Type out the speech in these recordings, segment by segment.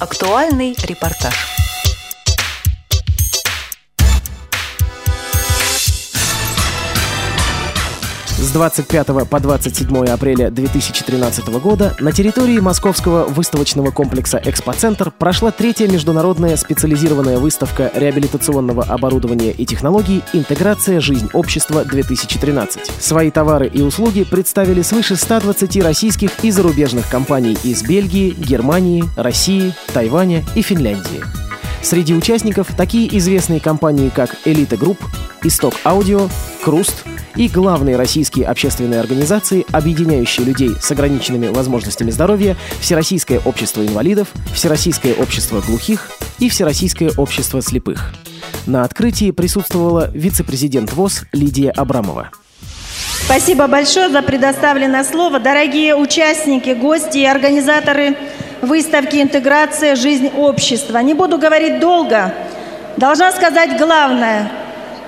Актуальный репортаж. С 25 по 27 апреля 2013 года на территории Московского выставочного комплекса «Экспоцентр» прошла третья международная специализированная выставка реабилитационного оборудования и технологий «Интеграция. Жизнь общества-2013». Свои товары и услуги представили свыше 120 российских и зарубежных компаний из Бельгии, Германии, России, Тайваня и Финляндии. Среди участников такие известные компании, как «Элита Групп», «Исток Аудио», «Круст», и главные российские общественные организации, объединяющие людей с ограниченными возможностями здоровья, Всероссийское общество инвалидов, Всероссийское общество глухих и Всероссийское общество слепых. На открытии присутствовала вице-президент ВОС Лидия Абрамова. Спасибо большое за предоставленное слово. Дорогие участники, гости и организаторы выставки «Интеграция. Жизнь общества». Не буду говорить долго. Должна сказать главное.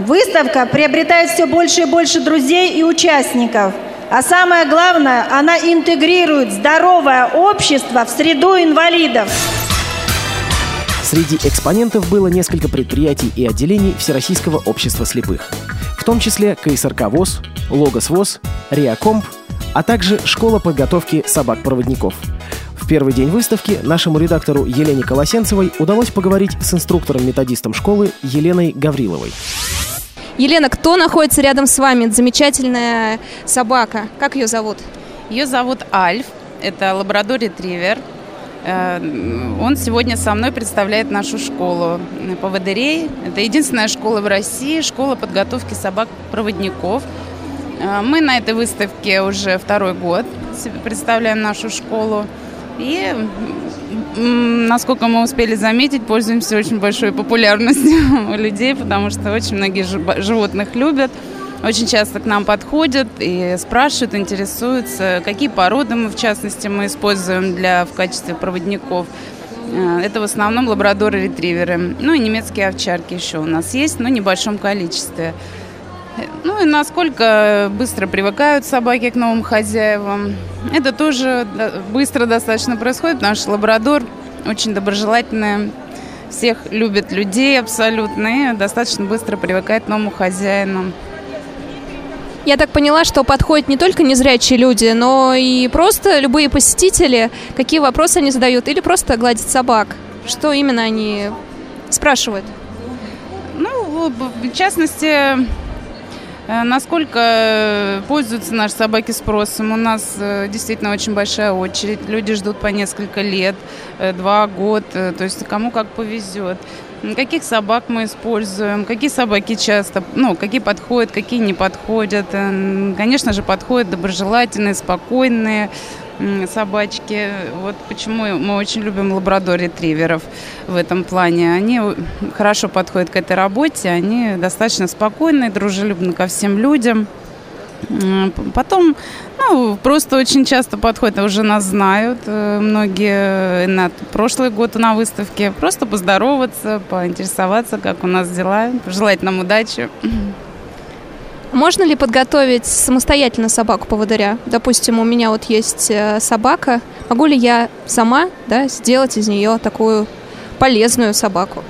Выставка приобретает все больше и больше друзей и участников. А самое главное, она интегрирует здоровое общество в среду инвалидов. Среди экспонентов было несколько предприятий и отделений Всероссийского общества слепых, в том числе КСРК ВОЗ, Логос ВОЗ, Риакомп, а также школа подготовки собак-проводников. В первый день выставки нашему редактору Елене Колосенцевой удалось поговорить с инструктором-методистом школы Еленой Гавриловой. Елена, кто находится рядом с вами? Замечательная собака. Как ее зовут? Ее зовут Альф. Это лабрадор-ретривер. Э, он сегодня со мной представляет нашу школу поводырей. Это единственная школа в России, школа подготовки собак-проводников. Э, мы на этой выставке уже второй год представляем нашу школу. И насколько мы успели заметить, пользуемся очень большой популярностью у людей, потому что очень многие животных любят. Очень часто к нам подходят и спрашивают, интересуются, какие породы мы, в частности, мы используем для, в качестве проводников. Э, это в основном лабрадоры-ретриверы. Ну и немецкие овчарки еще у нас есть, но в небольшом количестве. Ну и насколько быстро привыкают собаки к новым хозяевам. Это тоже быстро достаточно происходит. Наш лабрадор очень доброжелательный, всех любит людей абсолютно и достаточно быстро привыкает к новому хозяину. Я так поняла, что подходят не только незрячие люди, но и просто любые посетители. Какие вопросы они задают? Или просто гладят собак? Что именно они спрашивают? Ну, в частности, насколько э, пользуются наши собаки спросом? У нас э, действительно очень большая очередь. Люди ждут по несколько лет, два года. То есть кому как повезет. Каких собак мы используем, какие собаки часто, ну, какие подходят, какие не подходят. Конечно же, подходят доброжелательные, спокойные, собачки. Вот почему мы очень любим лабрадор-ретриверов в этом плане. Они хорошо подходят к этой работе, они достаточно спокойные, дружелюбны ко всем людям. Потом, ну, просто очень часто подходят, уже нас знают э, многие на прошлый год на выставке. Просто поздороваться, поинтересоваться, как у нас дела, пожелать нам удачи. Можно ли подготовить самостоятельно собаку-поводыря? Допустим, у меня вот есть э, собака. Могу ли я сама да, сделать из нее такую полезную собаку?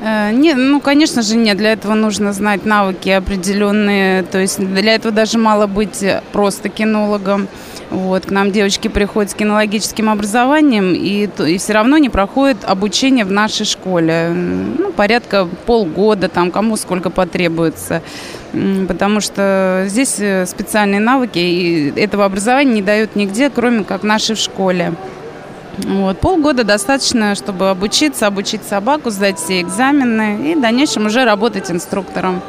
Э, не, ну, конечно же, нет. Для этого нужно знать навыки определенные. То есть для этого даже мало быть просто кинологом. Вот, к нам девочки приходят с кинологическим образованием и, и все равно не проходят обучение в нашей школе. Ну, порядка полгода, там, кому сколько потребуется. Потому что здесь э, специальные навыки, и этого образования не дают нигде, кроме как в нашей школе. Вот, полгода достаточно, чтобы обучиться, обучить собаку, сдать все экзамены и в дальнейшем уже работать инструктором.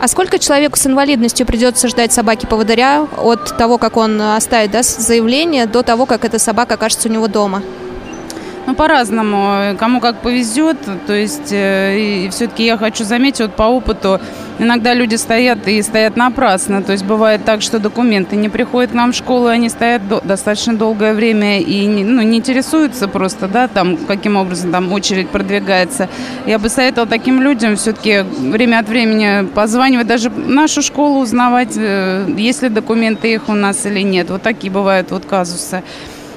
А сколько человеку с инвалидностью придется ждать собаки-поводыря от того, как он оставит да, заявление, до того, как эта собака окажется у него дома? Ну, по-разному. Кому как повезет. То есть, э, все-таки я хочу заметить вот по опыту, иногда люди стоят и стоят напрасно. То есть, бывает так, что документы не приходят к нам в школу, они стоят до, достаточно долгое время и ну, не интересуются просто, да, там, каким образом там очередь продвигается. Я бы советовала таким людям все-таки время от времени позванивать, даже нашу школу узнавать, э, есть ли документы их у нас или нет. Вот такие бывают вот казусы.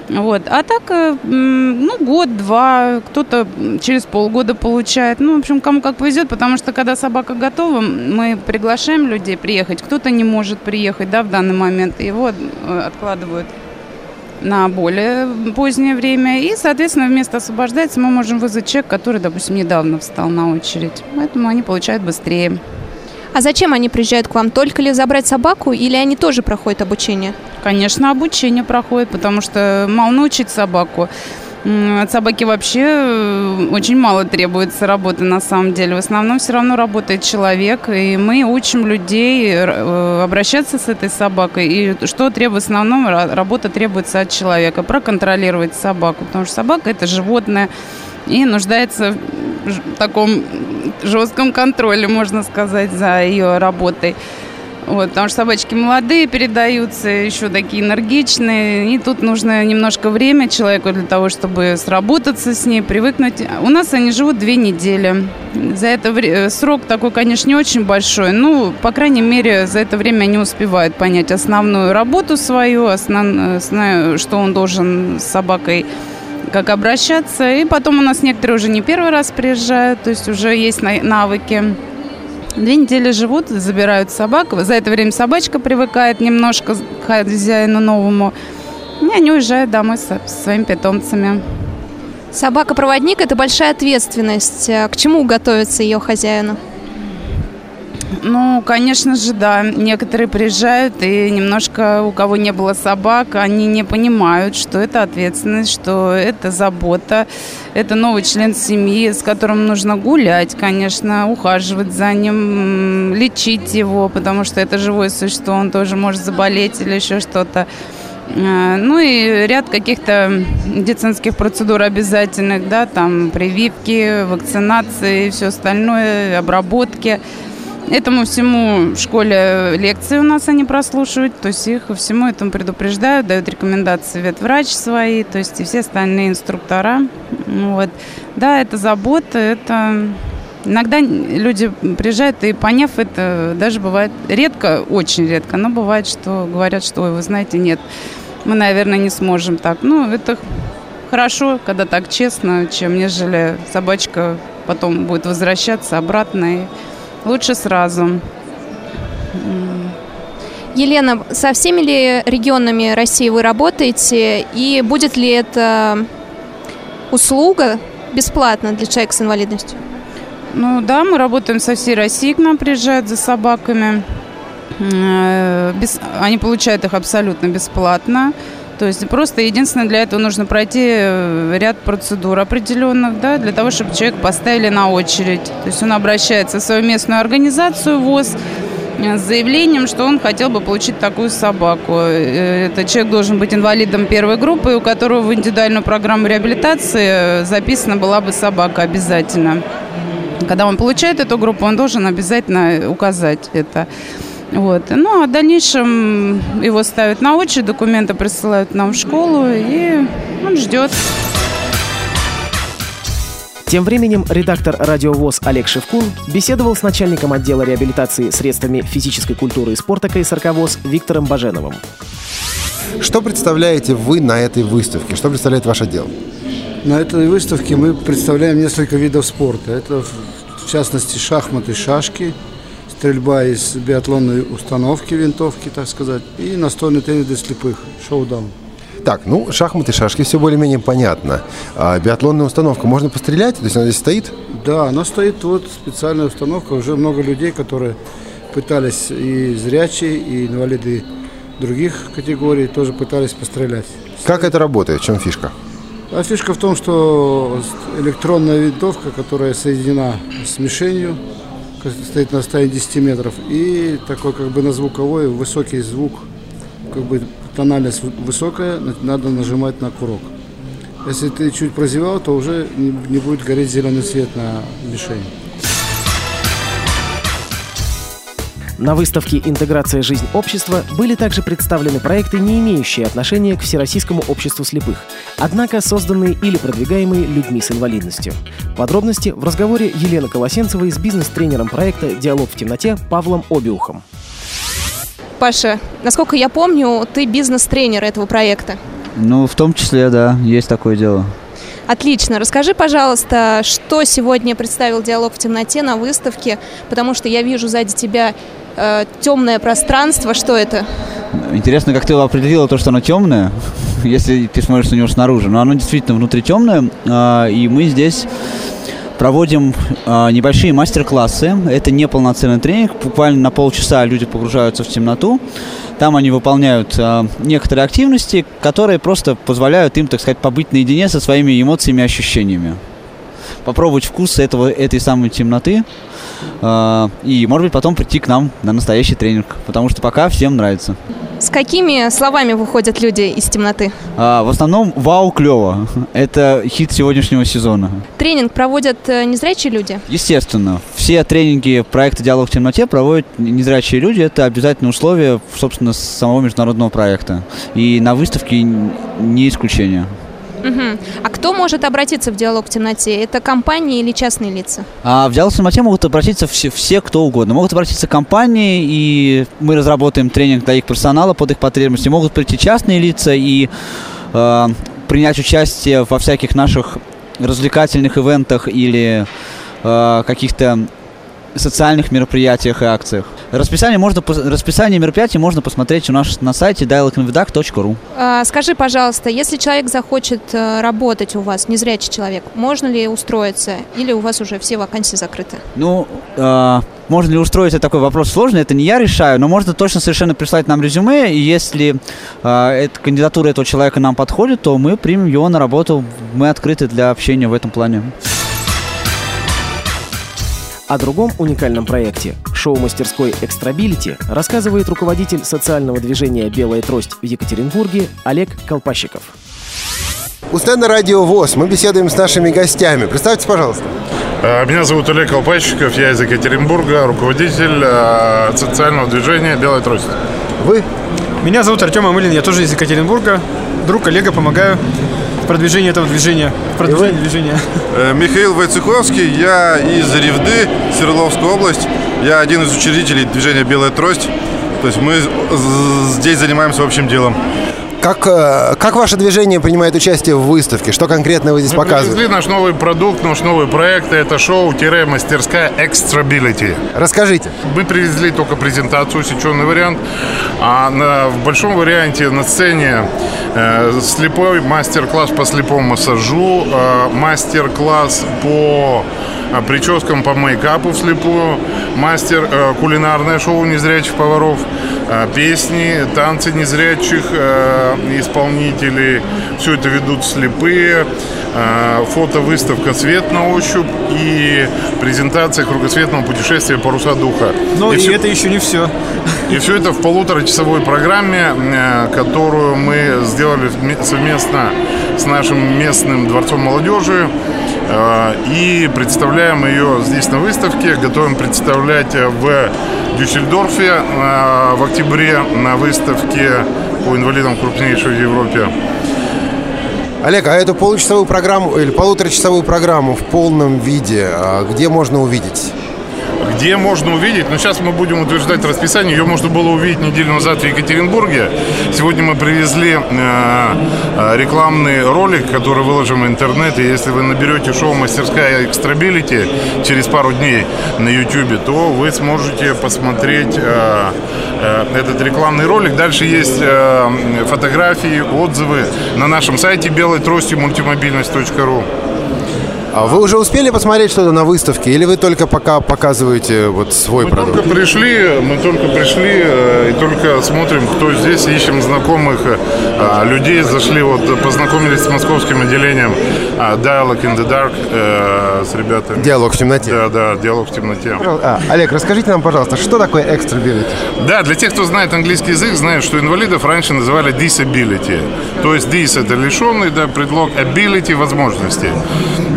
Вот. А так, э, ну, год-два, кто-то через полгода получает. Ну, в общем, кому как повезет, потому что когда собака готова, мы приглашаем людей приехать. Кто-то не может приехать, да, в данный момент, его э, откладывают на более позднее время. И, соответственно, вместо освобождается мы можем вызвать человека, который, допустим, недавно встал на очередь. Поэтому они получают быстрее. А зачем они приезжают к вам? Только ли забрать собаку или они тоже проходят обучение? Конечно, обучение проходит, потому что мало научить собаку. От собаки вообще э, очень мало требуется работы на самом деле. В основном все равно работает человек, и мы учим людей э, обращаться с этой собакой. И что требует в основном, работа требуется от человека, проконтролировать собаку, потому что собака это животное и нуждается в таком жестком контроле, можно сказать, за ее работой. Вот, потому что собачки молодые передаются, еще такие энергичные. И тут нужно немножко время человеку для того, чтобы сработаться с ней, привыкнуть. У нас они живут две недели. За это э, срок такой, конечно, не очень большой. Ну, по крайней мере, за это время они успевают понять основную работу свою, основ... что он должен с собакой как обращаться. И потом у нас некоторые уже не первый раз приезжают, то есть уже есть навыки. Две недели живут, забирают собак. За это время собачка привыкает немножко к хозяину новому. И они уезжают домой со, со своими питомцами. Собака-проводник – это большая ответственность. К чему готовится ее хозяину? Ну, конечно же, да. Некоторые приезжают, и немножко у кого не было собак, они не понимают, что это ответственность, что это забота, это новый член семьи, с которым нужно гулять, конечно, ухаживать за ним, лечить его, потому что это живое существо, он тоже может заболеть или еще что-то. А, ну и ряд каких-то медицинских процедур обязательных, да, там прививки, вакцинации, все остальное, обработки. Этому всему в школе лекции у нас они прослушивают, то есть их всему этому предупреждают, дают рекомендации ветврач свои, то есть и все остальные инструктора. Вот. Да, это забота, это... Иногда люди приезжают и поняв это, даже бывает редко, очень редко, но бывает, что говорят, что, ой, вы знаете, нет, мы, наверное, не сможем так. Ну, это хорошо, когда так честно, чем нежели собачка потом будет возвращаться обратно и лучше сразу. Елена, со всеми ли регионами России вы работаете, и будет ли это услуга бесплатно для человека с инвалидностью? Ну да, мы работаем со всей России, к нам приезжают за собаками. Э, без, они получают их абсолютно бесплатно. То есть просто единственное для этого нужно пройти э, ряд процедур определенных, да, для того, чтобы человек поставили на очередь. То есть он обращается в свою местную организацию ВОЗ э, с заявлением, что он хотел бы получить такую собаку. Э, этот человек должен быть инвалидом первой группы, у которого в индивидуальную программу реабилитации записана была бы собака обязательно. Когда он получает эту группу, он должен обязательно указать это. Вот. Ну, а в дальнейшем его ставят на очередь, документы присылают нам в школу, и он ждет. Тем временем редактор «Радиовоз» Олег Шевкун беседовал с начальником отдела реабилитации средствами физической культуры и спорта КСРК ВОЗ Виктором Баженовым. Что представляете вы на этой выставке? Что представляет ваш отдел? На этой выставке мы представляем несколько видов спорта. Это, в частности, шахматы, шашки – стрельба из биатлонной установки, винтовки, так сказать, и настольный теннис для слепых, шоу-даун. Так, ну, шахматы, шашки, все более-менее понятно. А биатлонная установка, можно пострелять? То есть она здесь стоит? Да, она стоит, вот специальная установка. Уже много людей, которые пытались и зрячие, и инвалиды других категорий тоже пытались пострелять. Как это работает? В чем фишка? А фишка в том, что электронная винтовка, которая соединена с мишенью, стоит на расстоянии 10 метров. И такой как бы на звуковой высокий звук, как бы тональность высокая, надо нажимать на курок. Если ты чуть прозевал, то уже не, будет гореть зеленый свет на мишени. На выставке «Интеграция. Жизнь общества» были также представлены проекты, не имеющие отношения к Всероссийскому обществу слепых, однако созданные или продвигаемые людьми с инвалидностью. Подробности в разговоре Елены Колосенцевой с бизнес-тренером проекта «Диалог в темноте» Павлом Обиухом. Паша, насколько я помню, ты бизнес-тренер этого проекта. Ну, в том числе, да, есть такое дело. Отлично. Расскажи, пожалуйста, что сегодня представил диалог в темноте на выставке, потому что я вижу сзади тебя э, темное пространство. Что это? Интересно, как ты определила то, что оно темное, если ты смотришь на него снаружи. Но оно действительно внутри темное, э, и мы здесь проводим э, небольшие мастер-классы. Это не полноценный тренинг, буквально на полчаса люди погружаются в темноту. Там они выполняют э, некоторые активности, которые просто позволяют им, так сказать, побыть наедине со своими эмоциями и ощущениями. Попробовать вкус этого, этой самой темноты. Э, и, может быть, потом прийти к нам на настоящий тренинг. Потому что пока всем нравится. С какими словами выходят люди из темноты? А, в основном «Вау, клево». Это хит сегодняшнего сезона. Тренинг проводят э, незрячие люди? Естественно. Все тренинги проекта «Диалог в темноте» проводят незрячие люди. Это обязательное условие, собственно, самого международного проекта. И на выставке не исключение. Угу. А кто может обратиться в диалог в темноте? Это компании или частные лица? А в диалог в темноте могут обратиться все, все, кто угодно. Могут обратиться компании, и мы разработаем тренинг для их персонала под их потребности. Могут прийти частные лица и э, принять участие во всяких наших развлекательных ивентах или э, каких-то социальных мероприятиях и акциях. Расписание, можно, расписание мероприятий можно посмотреть у нас на сайте dialoginvedac.ru а, Скажи, пожалуйста, если человек захочет э, работать у вас, незрячий человек, можно ли устроиться или у вас уже все вакансии закрыты? Ну, э, можно ли устроиться, такой вопрос сложный, это не я решаю, но можно точно совершенно прислать нам резюме, и если э, эта кандидатура этого человека нам подходит, то мы примем его на работу, мы открыты для общения в этом плане. О другом уникальном проекте шоу-мастерской «Экстрабилити» рассказывает руководитель социального движения «Белая трость» в Екатеринбурге Олег Колпащиков. У стенда «Радио ВОЗ» мы беседуем с нашими гостями. Представьте, пожалуйста. Э, меня зовут Олег Колпащиков, я из Екатеринбурга, руководитель э, социального движения «Белая трость». Вы? Меня зовут Артем Амылин, я тоже из Екатеринбурга. Друг, коллега, помогаю в продвижении этого движения. В продвижении движения. Э, Михаил Войцеховский, я из Ревды, Свердловская область. Я один из учредителей движения «Белая трость». То есть мы здесь занимаемся общим делом. Как, э, как ваше движение принимает участие в выставке? Что конкретно вы здесь Мы показываете? наш новый продукт, наш новый проект. Это шоу-мастерская Extrability. Расскажите. Мы привезли только презентацию, усеченный вариант. А на, в большом варианте на сцене э, слепой мастер-класс по слепому массажу, э, мастер-класс по прическам по мейкапу вслепую, мастер э, кулинарное шоу незрячих поваров, э, песни, танцы незрячих э, исполнителей. Все это ведут слепые. Фотовыставка «Свет на ощупь» и презентация кругосветного путешествия «Паруса духа». Ну и, и все, это еще не все. и все это в полуторачасовой программе, которую мы сделали вме- совместно с нашим местным дворцом молодежи. Э, И представляем ее здесь на выставке. Готовим представлять э, в Дюссельдорфе э, в октябре на выставке по инвалидам крупнейшей в Европе. Олег, а эту получасовую программу или полуторачасовую программу в полном виде а, где можно увидеть? Где можно увидеть? Но сейчас мы будем утверждать расписание. Ее можно было увидеть неделю назад в Екатеринбурге. Сегодня мы привезли э, э, рекламный ролик, который выложим в интернет. И если вы наберете шоу «Мастерская Экстрабилити» через пару дней на YouTube, то вы сможете посмотреть э, э, этот рекламный ролик. Дальше есть э, фотографии, отзывы на нашем сайте белой тростью мультимобильность.ру. А вы уже успели посмотреть что-то на выставке, или вы только пока показываете вот свой Мы продукт? только пришли, мы только пришли э, и только смотрим, кто здесь, ищем знакомых э, людей. Зашли, вот познакомились с московским отделением э, Dialogue in the Dark э, с ребятами. Диалог в темноте. Да, да, диалог в темноте. А, Олег, расскажите нам, пожалуйста, что такое экстрабилити? Да, для тех, кто знает английский язык, знают, что инвалидов раньше называли disability. То есть dis это лишенный, да, предлог ability возможности.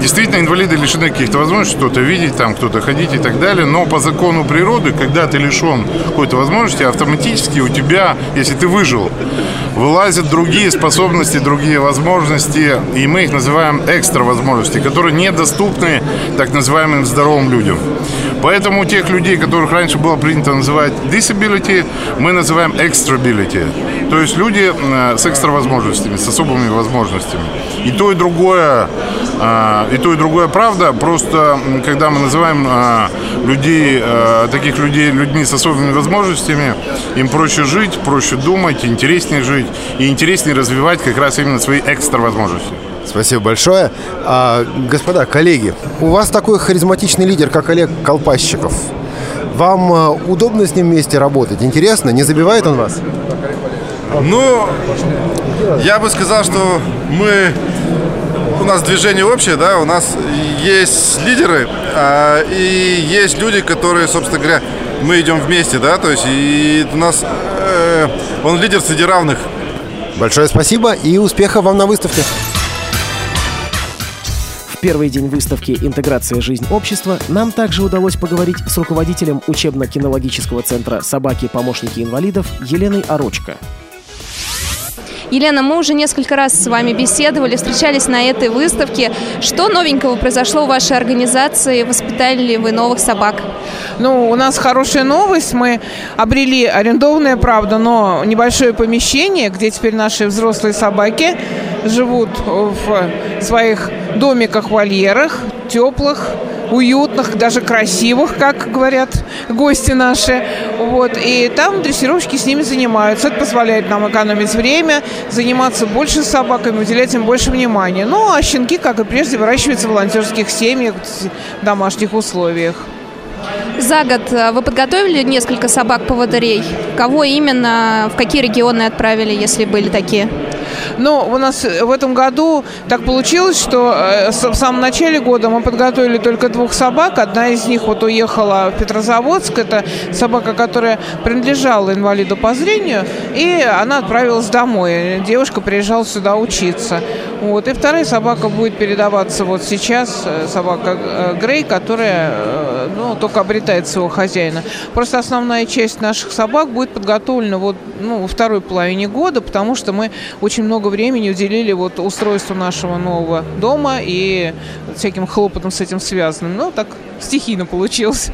Действительно, инвалиды лишены каких-то возможностей, что-то видеть, там, кто-то ходить и так далее. Но по закону природы, когда ты лишен какой-то возможности, автоматически у тебя, если ты выжил, вылазят другие способности, другие возможности, и мы их называем экстра возможности, которые недоступны так называемым здоровым людям. Поэтому тех людей, которых раньше было принято называть disability, мы называем extrability. То есть люди э, с экстра возможностями, с особыми возможностями. И то, и другое, э, и то, и другое правда. Просто когда мы называем э, людей, таких людей людьми с особыми возможностями, им проще жить, проще думать, интереснее жить и интереснее развивать как раз именно свои экстра возможности. Спасибо большое. А, господа, коллеги, у вас такой харизматичный лидер, как Олег Колпасчиков. Вам а, удобно с ним вместе работать? Интересно? Не забивает он вас? Ну, я бы сказал, что мы у нас движение общее, да, у нас есть лидеры, а, и есть люди, которые, собственно говоря, мы идем вместе, да, то есть и у нас э, он лидер среди равных. Большое спасибо и успехов вам на выставке первый день выставки «Интеграция. Жизнь общества» нам также удалось поговорить с руководителем учебно-кинологического центра «Собаки-помощники инвалидов» Еленой Орочко. Елена, мы уже несколько раз с вами беседовали, встречались на этой выставке. Что новенького произошло в вашей организации? Воспитали ли вы новых собак? Ну, у нас хорошая новость. Мы обрели арендованное, правда, но небольшое помещение, где теперь наши взрослые собаки живут в своих домиках-вольерах, теплых, уютных, даже красивых, как говорят гости наши. Вот. И там дрессировщики с ними занимаются. Это позволяет нам экономить время, заниматься больше собаками, уделять им больше внимания. Ну, а щенки, как и прежде, выращиваются в волонтерских семьях, в домашних условиях. За год э, вы подготовили несколько собак-поводырей? Кого именно, в какие регионы отправили, если были такие? Но у нас в этом году так получилось, что э, в самом начале года мы подготовили только двух собак. Одна из них вот уехала в Петрозаводск. Это собака, которая принадлежала инвалиду по зрению. И она отправилась домой. Девушка приезжала сюда учиться. Вот. И вторая собака будет передаваться вот сейчас. Э, собака э, Грей, которая ну, только обретает своего хозяина. Просто основная часть наших собак будет подготовлена вот, ну, во второй половине года, потому что мы очень много времени уделили вот устройству нашего нового дома и всяким хлопотам с этим связанным. Ну, так стихийно получилось.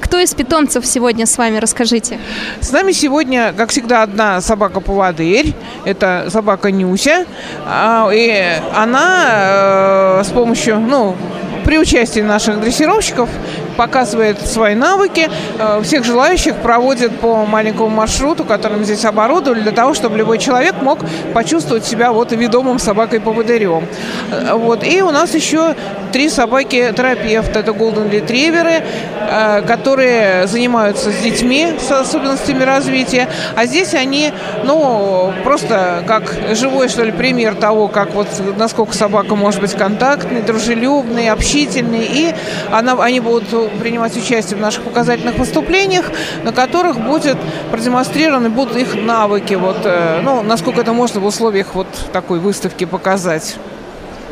Кто из питомцев сегодня с вами, расскажите? С нами сегодня, как всегда, одна собака-поводырь. Это собака Нюся. А, и она э, с помощью, ну, при участии наших дрессировщиков показывает свои навыки. Э, всех желающих проводит по маленькому маршруту, который мы здесь оборудовали, для того, чтобы любой человек мог почувствовать себя вот ведомым собакой-поводырем. Э, вот. И у нас еще три собаки-терапевта. Это голден ретриверы, э, которые занимаются с детьми с особенностями развития. А здесь они, ну, просто как живой, что ли, пример того, как вот насколько собака может быть контактной, дружелюбной, общительной. И она, они будут принимать участие в наших показательных выступлениях, на которых будет продемонстрированы будут их навыки, вот, э, ну, насколько это можно в условиях вот такой выставки показать.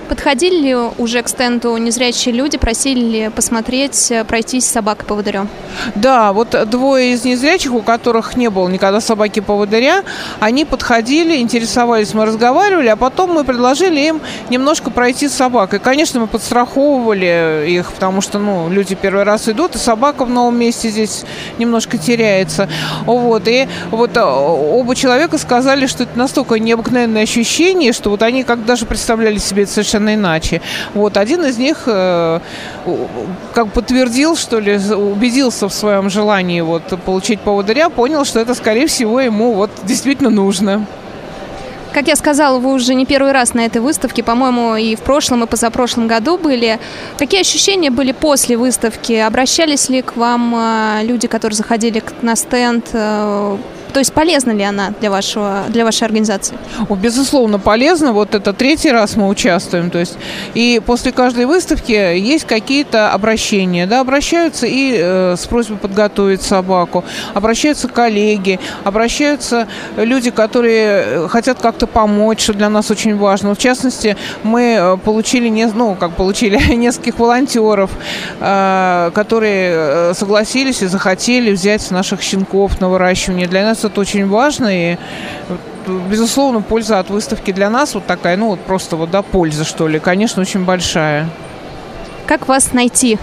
Подходили ли уже к стенду незрячие люди, просили ли посмотреть, э, пройтись с собакой-поводырем? Да, вот двое из незрячих, у которых не было никогда собаки-поводыря, они подходили, интересовались, мы разговаривали, а потом мы предложили им немножко пройти с собакой. Конечно, мы подстраховывали их, потому что, ну, люди первый раз идут, и собака в новом месте здесь немножко теряется. Вот, и вот э, оба человека сказали, что это настолько необыкновенное ощущение, что вот они как даже представляли себе это совершенно совершенно иначе. Вот один из них э, как подтвердил, что ли, убедился в своем желании вот получить поводыря, понял, что это, скорее всего, ему вот действительно нужно. Как я сказала, вы уже не первый раз на этой выставке, по-моему, и в прошлом, и позапрошлом году были. Какие ощущения были после выставки? Обращались ли к вам э, люди, которые заходили на стенд? То есть полезна ли она для, вашего, для вашей организации? О, безусловно, полезно. Вот это третий раз мы участвуем. То есть, и после каждой выставки есть какие-то обращения. Да, обращаются и э, с просьбой подготовить собаку, обращаются коллеги, обращаются люди, которые э, хотят как-то помочь, что для нас очень важно. В частности, мы э, получили, не, ну, как получили нескольких волонтеров, э, которые э, согласились и захотели взять наших щенков на выращивание. Для нас это очень важно, и безусловно, польза от выставки для нас вот такая, ну вот просто вот, да, польза, что ли, конечно, очень большая. Как вас найти?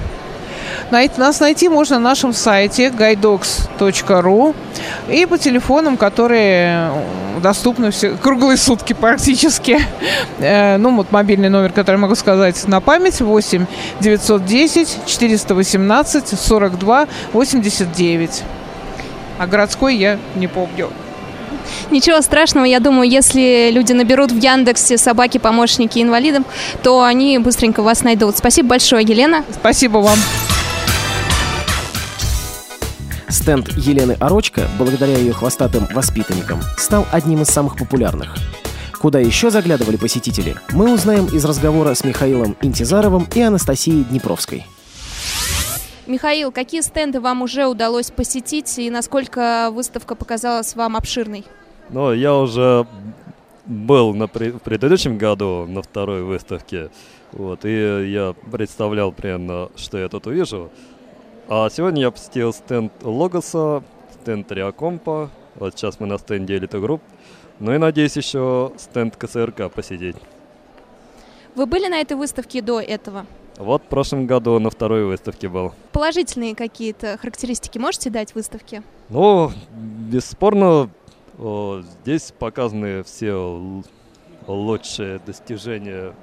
Нас найти можно на нашем сайте guidox.ru и по телефонам, которые доступны все, круглые сутки практически. Э, ну, вот мобильный номер, который могу сказать на память, 8 910 418 42 89. А городской я не помню. Ничего страшного, я думаю, если люди наберут в Яндексе собаки-помощники инвалидам, то они быстренько вас найдут. Спасибо большое, Елена. Спасибо вам. Стенд Елены Орочка, благодаря ее хвостатым воспитанникам, стал одним из самых популярных. Куда еще заглядывали посетители, мы узнаем из разговора с Михаилом Интизаровым и Анастасией Днепровской. Михаил, какие стенды вам уже удалось посетить и насколько выставка показалась вам обширной? Ну, я уже был на при- в предыдущем году на второй выставке, вот, и я представлял примерно, что я тут увижу. А сегодня я посетил стенд Логоса, стенд Реакомпа, вот сейчас мы на стенде Элита Групп, ну и надеюсь еще стенд КСРК посетить. Вы были на этой выставке до этого? Вот в прошлом году на второй выставке был. Положительные какие-то характеристики можете дать выставке? Ну, бесспорно, о, здесь показаны все лучшие достижения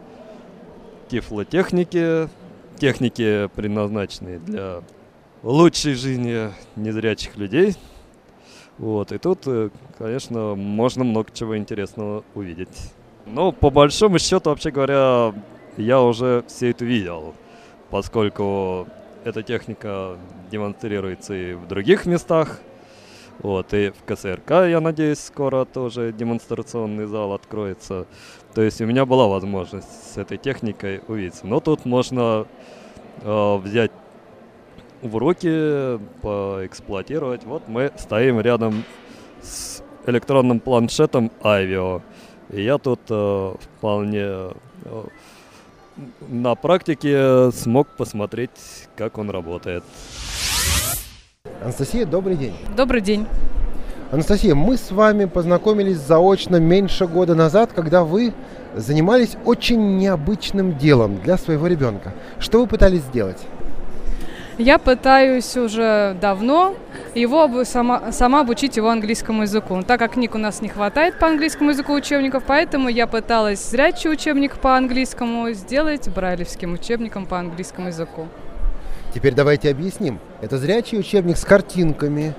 тифлотехники, техники, предназначенные для лучшей жизни незрячих людей. Вот, и тут, э, конечно, можно много чего интересного увидеть. Ну, по большому счету, вообще говоря, я уже все это видел, поскольку эта техника демонстрируется и в других местах. Вот, и в КСРК, я надеюсь, скоро тоже демонстрационный зал откроется. То есть у меня была возможность с этой техникой увидеться. Но тут можно э, взять в руки, поэксплуатировать. Вот мы стоим рядом с электронным планшетом Avio. И я тут э, вполне э, на практике смог посмотреть, как он работает. Анастасия, добрый день. Добрый день. Анастасия, мы с вами познакомились заочно меньше года назад, когда вы занимались очень необычным делом для своего ребенка. Что вы пытались сделать? Я пытаюсь уже давно его сама, сама обучить его английскому языку. Так как книг у нас не хватает по английскому языку учебников, поэтому я пыталась зрячий учебник по английскому сделать брайлевским учебником по английскому языку. Теперь давайте объясним. Это зрячий учебник с картинками,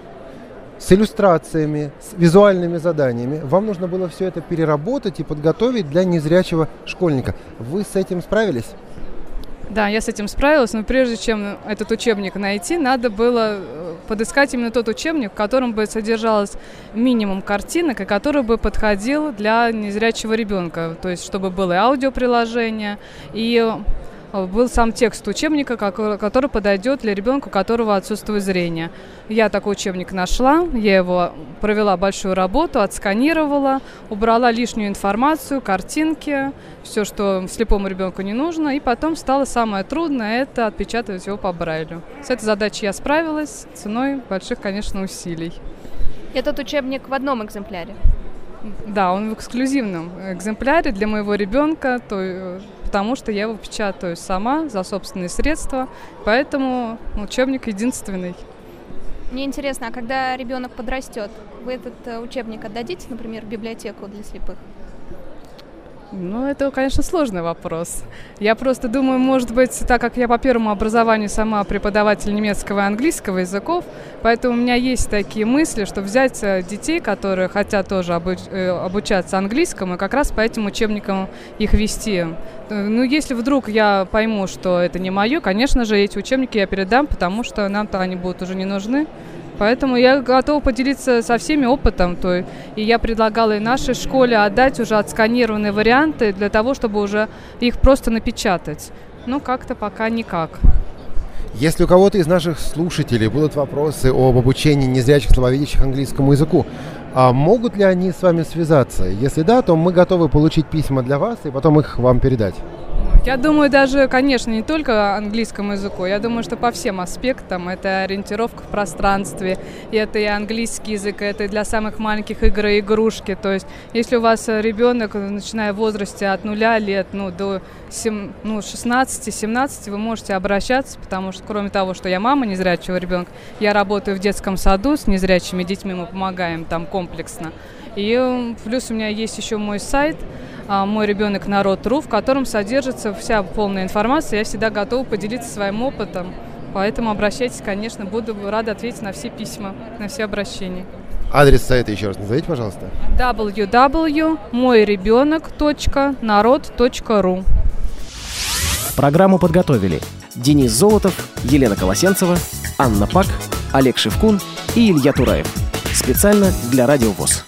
с иллюстрациями, с визуальными заданиями. Вам нужно было все это переработать и подготовить для незрячего школьника. Вы с этим справились? Да, я с этим справилась, но прежде чем этот учебник найти, надо было э, подыскать именно тот учебник, в котором бы содержалось минимум картинок, и который бы подходил для незрячего ребенка. То есть, чтобы было и аудиоприложение, и был сам текст учебника, который подойдет для ребенка, у которого отсутствует зрение. Я такой учебник нашла, я его провела большую работу, отсканировала, убрала лишнюю информацию, картинки, все, что слепому ребенку не нужно, и потом стало самое трудное – это отпечатывать его по Брайлю. С этой задачей я справилась ценой больших, конечно, усилий. Этот учебник в одном экземпляре? Да, он в эксклюзивном экземпляре для моего ребенка, то, э, потому что я его печатаю сама за собственные средства, поэтому учебник единственный. Мне интересно, а когда ребенок подрастет, вы этот э, учебник отдадите, например, в библиотеку для слепых? Ну, это, конечно, сложный вопрос. Я просто думаю, может быть, так как я по первому образованию сама преподаватель немецкого и английского языков, поэтому у меня есть такие мысли, что взять э, детей, которые хотят тоже э, обучаться английскому, и как раз по этим учебникам их вести. Э, ну, если вдруг я пойму, что это не мое, конечно же, эти учебники я передам, потому что нам-то они будут уже не нужны. Поэтому я готова поделиться со всеми опытом. То, и я предлагала и нашей школе отдать уже отсканированные варианты для того, чтобы уже их просто напечатать. Ну, как-то пока никак. Если у кого-то из наших слушателей будут вопросы об обучении незрячих слабовидящих английскому языку, а могут ли они с вами связаться? Если да, то мы готовы получить письма для вас и потом их вам передать. Я думаю, даже, конечно, не только английскому языку. Я думаю, что по всем аспектам. Это ориентировка в пространстве, и это и английский язык, это и для самых маленьких игр и игрушки. То есть, если у вас ребенок, начиная в возрасте от нуля лет ну, до 7, ну, 16-17, вы можете обращаться, потому что, кроме того, что я мама незрячего ребенка, я работаю в детском саду с незрячими детьми, мы помогаем там комплексно. И плюс у меня есть еще мой сайт – а, «Мой ребенок народ.ру», в котором содержится вся полная информация. Я всегда готова поделиться своим опытом. Поэтому обращайтесь, конечно, буду рада ответить на все письма, на все обращения. Адрес сайта еще раз назовите, пожалуйста. www.мойребенок.народ.ру Программу подготовили Денис Золотов, Елена Колосенцева, Анна Пак, Олег Шевкун и Илья Тураев. Специально для Радио ВОЗ.